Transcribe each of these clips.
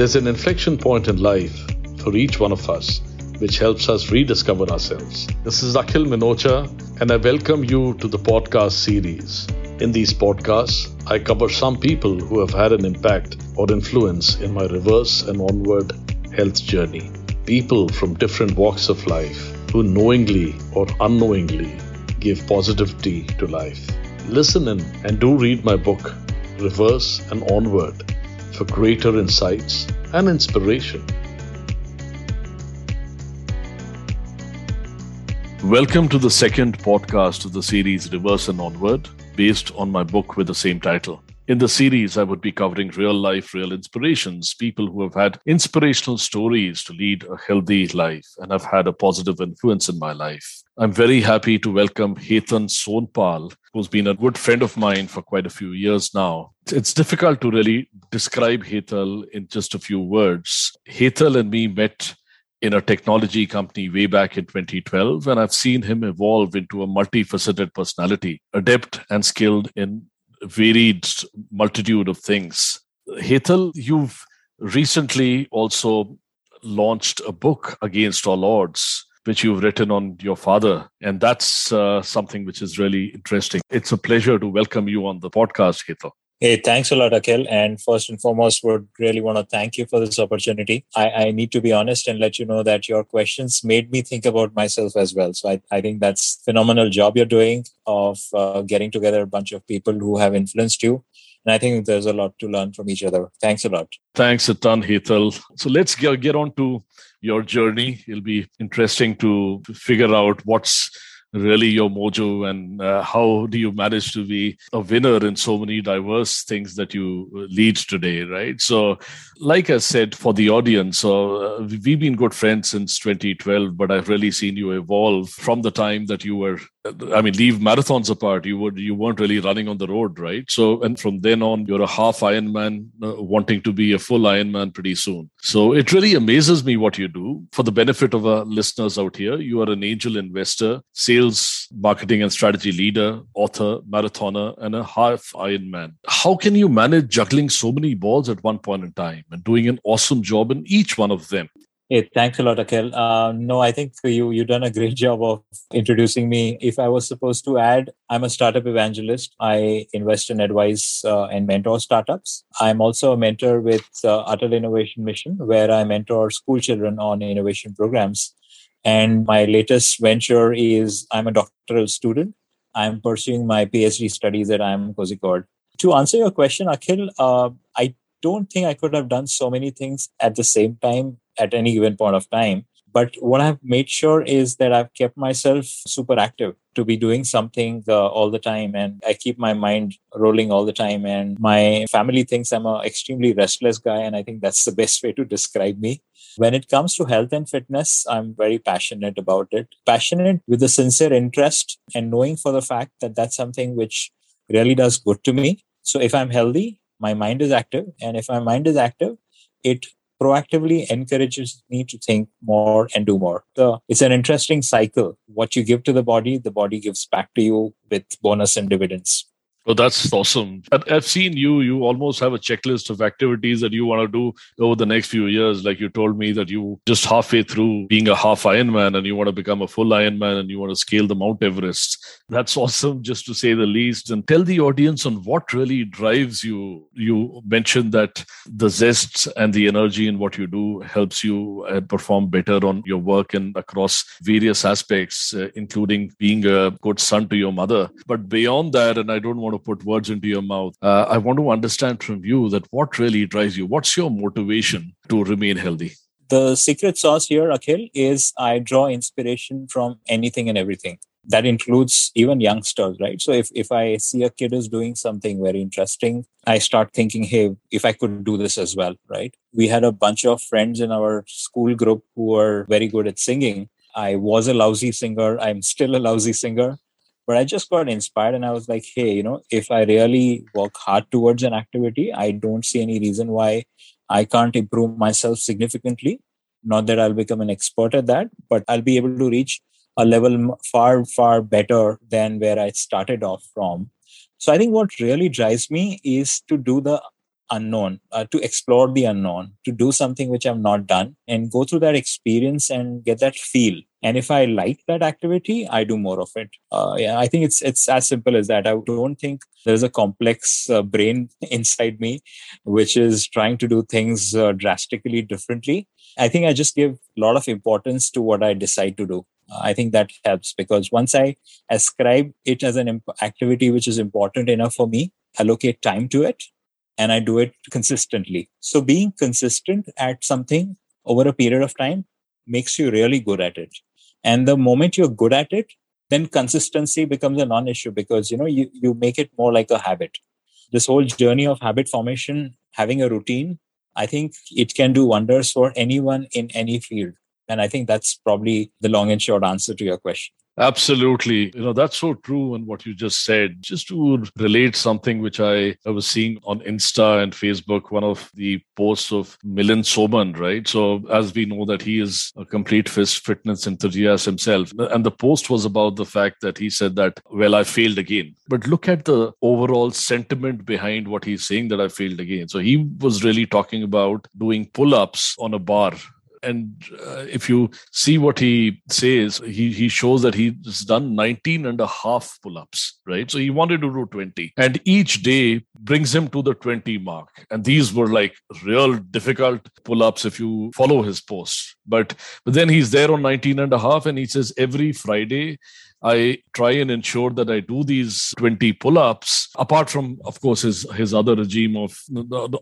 There's an inflection point in life for each one of us which helps us rediscover ourselves. This is Akhil Minocha, and I welcome you to the podcast series. In these podcasts, I cover some people who have had an impact or influence in my reverse and onward health journey. People from different walks of life who knowingly or unknowingly give positivity to life. Listen in and do read my book, Reverse and Onward, for greater insights and inspiration. Welcome to the second podcast of the series Reverse and Onward, based on my book with the same title. In the series, I would be covering real life, real inspirations, people who have had inspirational stories to lead a healthy life and have had a positive influence in my life. I'm very happy to welcome Hetal Sonpal, who's been a good friend of mine for quite a few years now. It's difficult to really describe Hetal in just a few words. Hetal and me met in a technology company way back in 2012, and I've seen him evolve into a multifaceted personality, adept and skilled in varied multitude of things. Hetal, you've recently also launched a book against all odds which you've written on your father and that's uh, something which is really interesting it's a pleasure to welcome you on the podcast Hetal. Hey, thanks a lot, Akhil. And first and foremost, would really want to thank you for this opportunity. I, I, need to be honest and let you know that your questions made me think about myself as well. So I, I think that's phenomenal job you're doing of uh, getting together a bunch of people who have influenced you. And I think there's a lot to learn from each other. Thanks a lot. Thanks a ton, Hetal. So let's get, on to your journey. It'll be interesting to figure out what's really your mojo and uh, how do you manage to be a winner in so many diverse things that you lead today right so like i said for the audience so uh, we've been good friends since 2012 but i've really seen you evolve from the time that you were I mean, leave marathons apart. You would you weren't really running on the road, right? So, and from then on, you're a half Ironman, uh, wanting to be a full Ironman pretty soon. So, it really amazes me what you do. For the benefit of our listeners out here, you are an angel investor, sales, marketing, and strategy leader, author, marathoner, and a half Ironman. How can you manage juggling so many balls at one point in time and doing an awesome job in each one of them? Hey, thanks a lot, Akhil. Uh, no, I think you you done a great job of introducing me. If I was supposed to add, I'm a startup evangelist. I invest and advise uh, and mentor startups. I'm also a mentor with uh, Atal Innovation Mission, where I mentor school children on innovation programs. And my latest venture is I'm a doctoral student. I'm pursuing my PhD studies at IIM Kozhikode. To answer your question, Akhil, uh, I don't think I could have done so many things at the same time at any given point of time. But what I've made sure is that I've kept myself super active to be doing something uh, all the time. And I keep my mind rolling all the time. And my family thinks I'm an extremely restless guy. And I think that's the best way to describe me. When it comes to health and fitness, I'm very passionate about it. Passionate with a sincere interest and knowing for the fact that that's something which really does good to me. So if I'm healthy, my mind is active. And if my mind is active, it proactively encourages me to think more and do more. So it's an interesting cycle. What you give to the body, the body gives back to you with bonus and dividends. Oh, that's awesome. I've seen you, you almost have a checklist of activities that you want to do over the next few years. Like you told me that you just halfway through being a half Ironman and you want to become a full Ironman and you want to scale the Mount Everest. That's awesome, just to say the least. And tell the audience on what really drives you. You mentioned that the zest and the energy in what you do helps you uh, perform better on your work and across various aspects, uh, including being a good son to your mother. But beyond that, and I don't want want to put words into your mouth. Uh, I want to understand from you that what really drives you. What's your motivation to remain healthy? The secret sauce here, Akhil, is I draw inspiration from anything and everything. That includes even youngsters, right? So if, if I see a kid is doing something very interesting, I start thinking, hey, if I could do this as well, right? We had a bunch of friends in our school group who were very good at singing. I was a lousy singer. I'm still a lousy singer but i just got inspired and i was like hey you know if i really work hard towards an activity i don't see any reason why i can't improve myself significantly not that i'll become an expert at that but i'll be able to reach a level far far better than where i started off from so i think what really drives me is to do the unknown, uh, to explore the unknown, to do something which I've not done and go through that experience and get that feel. And if I like that activity, I do more of it. Uh, yeah, I think it's it's as simple as that. I don't think there's a complex uh, brain inside me which is trying to do things uh, drastically differently. I think I just give a lot of importance to what I decide to do. I think that helps because once I ascribe it as an imp- activity which is important enough for me, allocate time to it, and I do it consistently. So being consistent at something over a period of time makes you really good at it. And the moment you're good at it, then consistency becomes a non-issue because you know you, you make it more like a habit. This whole journey of habit formation, having a routine, I think it can do wonders for anyone in any field. And I think that's probably the long and short answer to your question. Absolutely. You know, that's so true. And what you just said, just to relate something which I, I was seeing on Insta and Facebook, one of the posts of Milind Soman, right? So, as we know that he is a complete fitness enthusiast himself. And the post was about the fact that he said that, well, I failed again. But look at the overall sentiment behind what he's saying that I failed again. So, he was really talking about doing pull ups on a bar and uh, if you see what he says he he shows that he's done 19 and a half pull-ups right? So he wanted to do 20 and each day brings him to the 20 mark. And these were like real difficult pull-ups if you follow his posts but but then he's there on 19 and a half and he says every friday I try and ensure that I do these 20 pull-ups. Apart from, of course, his his other regime of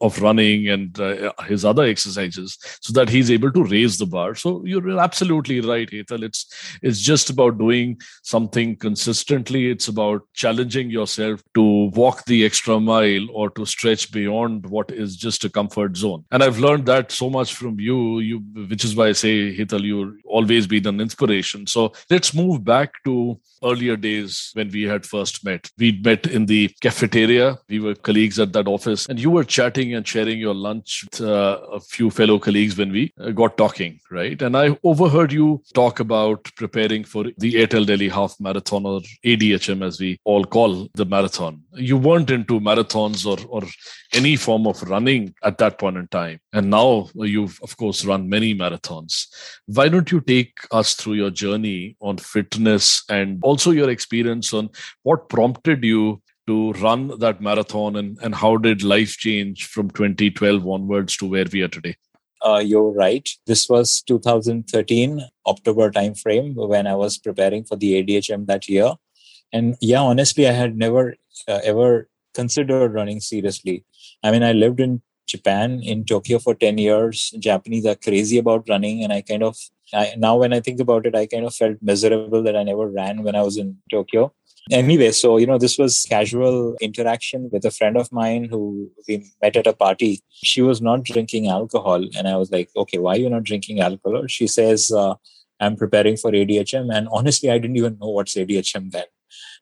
of running and uh, his other exercises, so that he's able to raise the bar. So you're absolutely right, Hetal. It's it's just about doing something consistently. It's about challenging yourself to walk the extra mile or to stretch beyond what is just a comfort zone. And I've learned that so much from you. You, which is why I say, Hetal, you've always been an inspiration. So let's move back to earlier days when we had first met. We'd met in the cafeteria. We were colleagues at that office, and you were chatting and sharing your lunch with uh, a few fellow colleagues when we uh, got talking, right? And I overheard you talk about preparing for the Airtel Delhi Half Marathon or ADHM, as we all call the marathon. You weren't into marathons or, or any form of running at that point in time. And now you've, of course, run many marathons. Why don't you take us through your journey on fitness and also your experience on what prompted you to run that marathon and, and how did life change from 2012 onwards to where we are today? Uh, you're right. This was 2013 October timeframe when I was preparing for the ADHM that year. And yeah, honestly, I had never uh, ever considered running seriously. I mean, I lived in Japan, in Tokyo for 10 years. Japanese are crazy about running. And I kind of, I, now when I think about it, I kind of felt miserable that I never ran when I was in Tokyo. Anyway, so, you know, this was casual interaction with a friend of mine who we met at a party. She was not drinking alcohol. And I was like, okay, why are you not drinking alcohol? She says, uh, I'm preparing for ADHM. And honestly, I didn't even know what's ADHM then.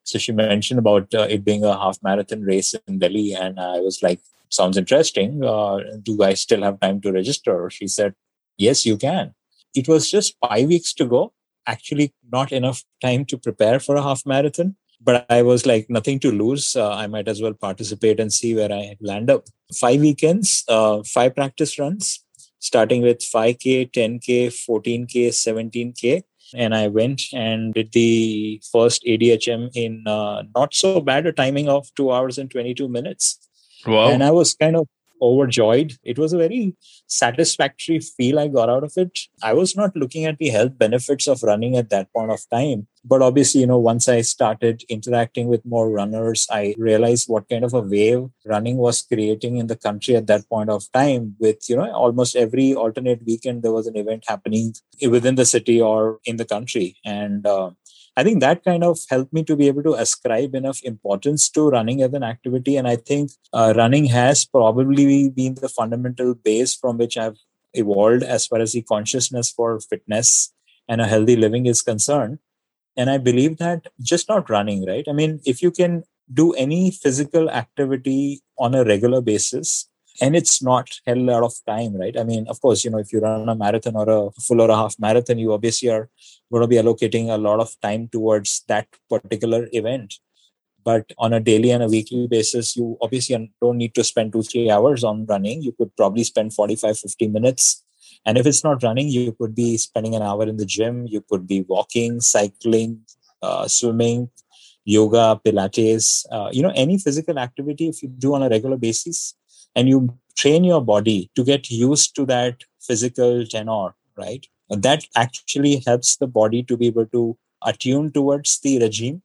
So she mentioned about uh, it being a half marathon race in Delhi. And I was like, sounds interesting. Uh, do I still have time to register? She said, yes, you can. It was just five weeks to go. Actually, not enough time to prepare for a half marathon. But I was like, nothing to lose. Uh, I might as well participate and see where I land up. Five weekends, uh, five practice runs, starting with 5K, 10K, 14K, 17K and I went and did the first ADHM in uh, not so bad a timing of two hours and 22 minutes. Wow. And I was kind of overjoyed. It was a very satisfactory feel I got out of it. I was not looking at the health benefits of running at that point of time. But obviously, you know, once I started interacting with more runners, I realized what kind of a wave running was creating in the country at that point of time. With, you know, almost every alternate weekend, there was an event happening within the city or in the country. And uh, I think that kind of helped me to be able to ascribe enough importance to running as an activity. And I think uh, running has probably been the fundamental base from which I've evolved as far as the consciousness for fitness and a healthy living is concerned. And I believe that just not running, right? I mean, if you can do any physical activity on a regular basis, and it's not hell a lot of time, right? I mean, of course, you know, if you run a marathon or a full or a half marathon, you obviously are going to be allocating a lot of time towards that particular event. But on a daily and a weekly basis, you obviously don't need to spend two, three hours on running. You could probably spend 45, 50 minutes. And if it's not running, you could be spending an hour in the gym. You could be walking, cycling, uh, swimming, yoga, Pilates, uh, you know, any physical activity if you do on a regular basis and you train your body to get used to that physical tenor, right? That actually helps the body to be able to attune towards the regime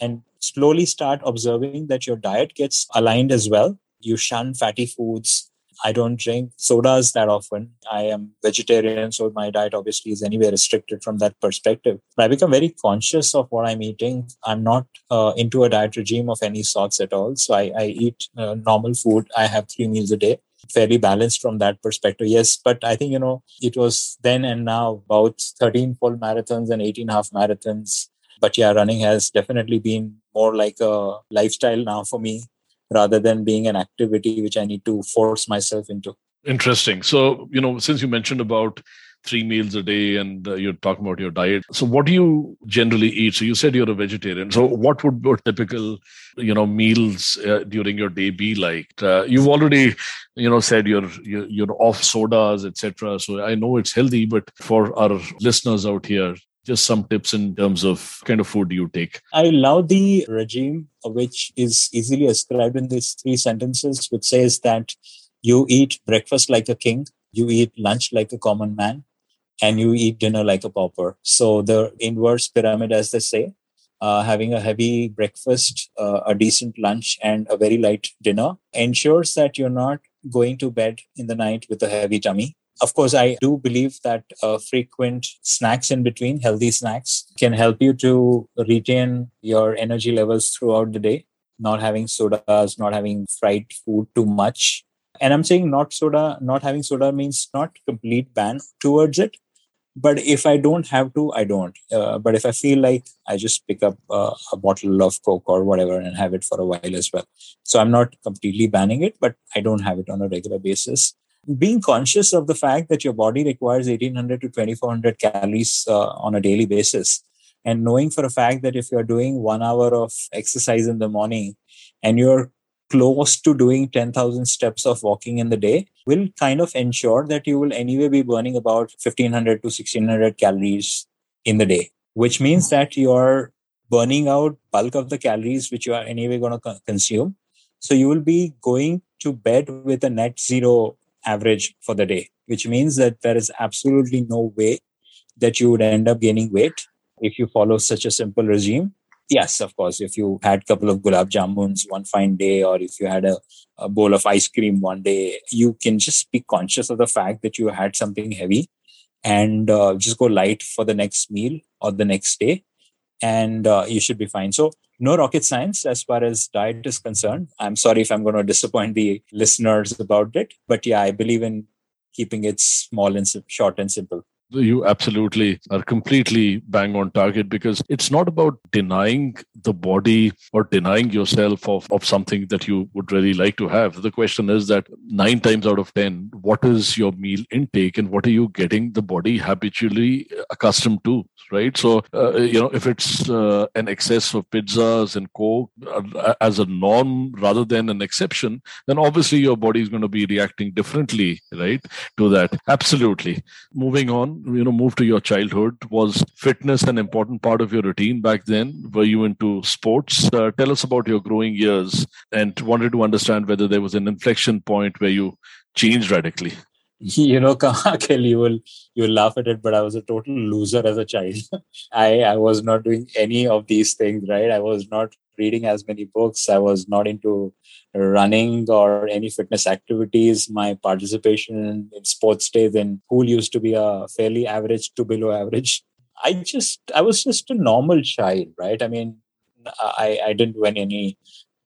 and slowly start observing that your diet gets aligned as well. You shun fatty foods, I don't drink sodas that often. I am vegetarian, so my diet obviously is anyway restricted from that perspective. But I become very conscious of what I'm eating. I'm not uh, into a diet regime of any sorts at all. So I, I eat uh, normal food. I have three meals a day fairly balanced from that perspective. Yes, but I think, you know, it was then and now about 13 full marathons and 18 half marathons. But yeah, running has definitely been more like a lifestyle now for me rather than being an activity which I need to force myself into. Interesting. So, you know, since you mentioned about three meals a day and uh, you're talking about your diet so what do you generally eat so you said you're a vegetarian so what would your typical you know meals uh, during your day be like uh, you've already you know said you're you're, you're off sodas etc so i know it's healthy but for our listeners out here just some tips in terms of kind of food you take. I love the regime, which is easily ascribed in these three sentences, which says that you eat breakfast like a king, you eat lunch like a common man, and you eat dinner like a pauper. So the inverse pyramid, as they say, uh, having a heavy breakfast, uh, a decent lunch, and a very light dinner ensures that you're not going to bed in the night with a heavy tummy of course, I do believe that uh, frequent snacks in between, healthy snacks, can help you to retain your energy levels throughout the day. Not having sodas, not having fried food too much. And I'm saying not soda, not having soda means not complete ban towards it. But if I don't have to, I don't. Uh, but if I feel like I just pick up uh, a bottle of Coke or whatever and have it for a while as well. So I'm not completely banning it, but I don't have it on a regular basis being conscious of the fact that your body requires 1800 to 2400 calories uh, on a daily basis and knowing for a fact that if you're doing one hour of exercise in the morning and you're close to doing 10,000 steps of walking in the day will kind of ensure that you will anyway be burning about 1500 to 1600 calories in the day, which means that you're burning out bulk of the calories which you are anyway going to consume. So you will be going to bed with a net zero average for the day, which means that there is absolutely no way that you would end up gaining weight if you follow such a simple regime. Yes, of course, if you had a couple of gulab jamuns one fine day, or if you had a, a bowl of ice cream one day, you can just be conscious of the fact that you had something heavy and uh, just go light for the next meal or the next day and uh, you should be fine. So, no rocket science as far as diet is concerned. I'm sorry if I'm going to disappoint the listeners about it, but yeah, I believe in keeping it small and short and simple you absolutely are completely bang on target because it's not about denying the body or denying yourself of, of something that you would really like to have. The question is that nine times out of 10, what is your meal intake and what are you getting the body habitually accustomed to? Right. So, uh, you know, if it's uh, an excess of pizzas and Coke uh, as a norm rather than an exception, then obviously your body is going to be reacting differently, right, to that. Absolutely. Moving on, you know move to your childhood was fitness an important part of your routine back then were you into sports uh, tell us about your growing years and wanted to understand whether there was an inflection point where you changed radically you know Akhil, you will you will laugh at it but i was a total loser as a child i i was not doing any of these things right i was not reading as many books i was not into running or any fitness activities. My participation in sports days in school used to be a fairly average to below average. I just, I was just a normal child, right? I mean, I, I didn't win any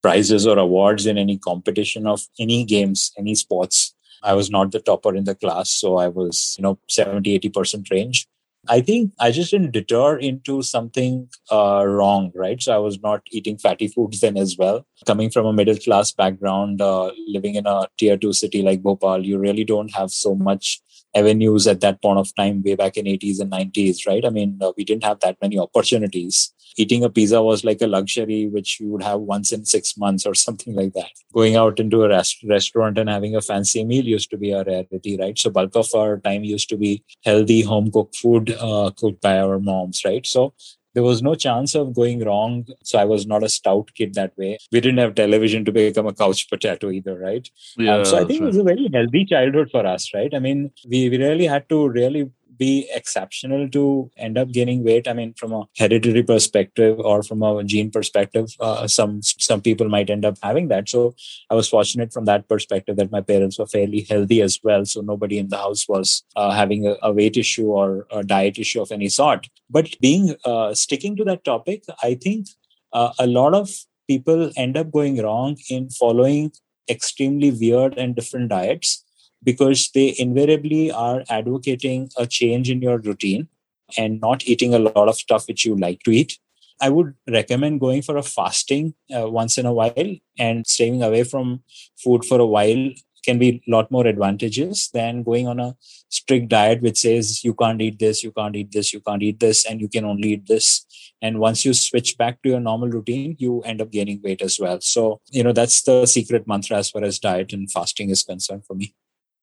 prizes or awards in any competition of any games, any sports. I was not the topper in the class. So I was, you know, 70, 80% range. I think I just didn't deter into something uh, wrong, right? So I was not eating fatty foods then as well. Coming from a middle class background, uh, living in a tier two city like Bhopal, you really don't have so much avenues at that point of time, way back in 80s and 90s, right? I mean, uh, we didn't have that many opportunities. Eating a pizza was like a luxury which you would have once in six months or something like that. Going out into a rest- restaurant and having a fancy meal used to be a rarity, right? So bulk of our time used to be healthy home cooked food uh, cooked by our moms, right? So there was no chance of going wrong. So I was not a stout kid that way. We didn't have television to become a couch potato either, right? Yeah, um, so I think right. it was a very healthy childhood for us, right? I mean, we, we really had to really be exceptional to end up gaining weight. I mean from a hereditary perspective or from a gene perspective uh, some some people might end up having that. So i was fortunate from that perspective that my parents were fairly healthy as well. So nobody in the house was uh, having a, a, weight issue or a diet issue of any sort. But being uh, sticking to that topic i think uh, a lot of people end up going wrong in following extremely weird and different diets because they invariably are advocating a change in your routine and not eating a lot of stuff which you like to eat. I would recommend going for a fasting uh, once in a while and staying away from food for a while can be a lot more advantageous than going on a strict diet which says you can't eat this, you can't eat this, you can't eat this, and you can only eat this. And once you switch back to your normal routine, you end up gaining weight as well. So, you know, that's the secret mantra as far as diet and fasting is concerned for me.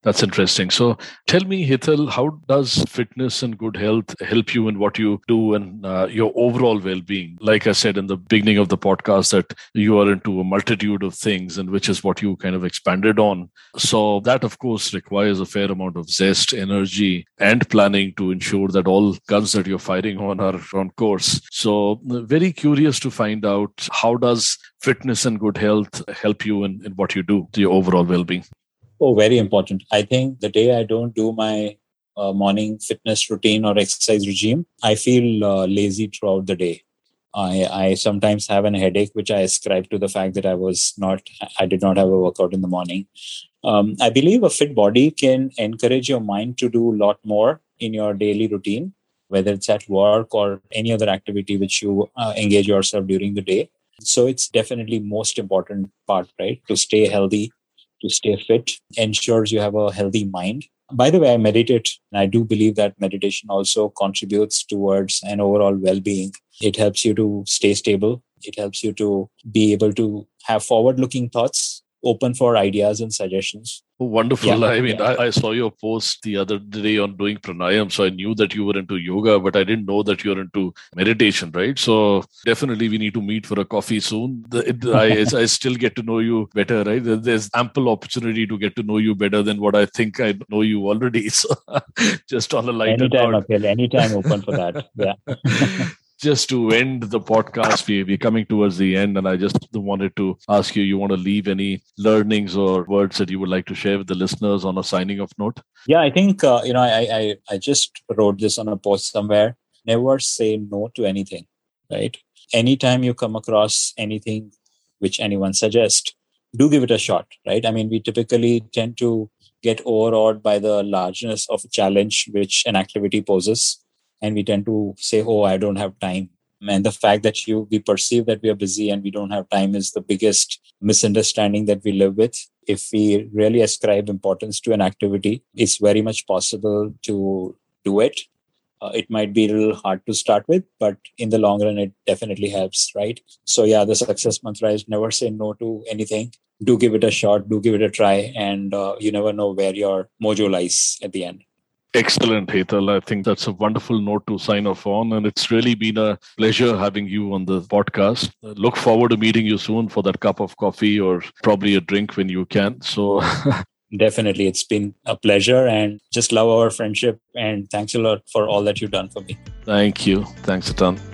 That's interesting. So tell me, Hetal, how does fitness and good health help you in what you do and uh, your overall well being? Like I said in the beginning of the podcast, that you are into a multitude of things, and which is what you kind of expanded on. So that, of course, requires a fair amount of zest, energy, and planning to ensure that all guns that you're firing on are on course. So, very curious to find out how does fitness and good health help you in, in what you do, your overall well being? Oh, very important. I think the day I don't do my uh, morning fitness routine or exercise regime, I feel uh, lazy throughout the day. I, I sometimes have an headache, which I ascribe to the fact that I was not, I did not have a workout in the morning. Um, I believe a fit body can encourage your mind to do a lot more in your daily routine, whether it's at work or any other activity which you uh, engage yourself during the day. So it's definitely most important part, right? To stay healthy, to stay fit ensures you have a healthy mind. By the way i meditate and i do believe that meditation also contributes towards an overall well-being. It helps you to stay stable. It helps you to be able to have forward looking thoughts open for ideas and suggestions. Oh, wonderful. Yeah, I mean, yeah. I, I, saw your post the other day on doing pranayam. So I knew that you were into yoga, but I didn't know that you're into meditation, right? So definitely we need to meet for a coffee soon. I, I still get to know you better, right? There's ample opportunity to get to know you better than what I think I know you already. So just on a lighter anytime, note. Anytime open for that. Yeah. Just to end the podcast, we, we're coming towards the end, and I just wanted to ask you, you want to leave any learnings or words that you would like to share with the listeners on a signing off note? Yeah, I think, uh, you know, I, I, I just wrote this on a post somewhere. Never say no to anything, right? Anytime you come across anything which anyone suggests, do give it a shot, right? I mean, we typically tend to get overawed by the largeness of a challenge which an activity poses and we tend to say oh i don't have time. And the fact that you we perceive that we are busy and we don't have time is the biggest misunderstanding that we live with. If we really ascribe importance to an activity it's very much possible to do it. Uh, it might be a little hard to start with but in the long run it definitely helps right? So yeah the success mantra is never say no to anything. Do give it a shot do give it a try and uh, you never know where your mojo lies at the end Excellent, Hetal. I think that's a wonderful note to sign off on. And it's really been a pleasure having you on the podcast. Look forward to meeting you soon for that cup of coffee or probably a drink when you can. So, definitely, it's been a pleasure and just love our friendship. And thanks a lot for all that you've done for me. Thank you. Thanks a ton.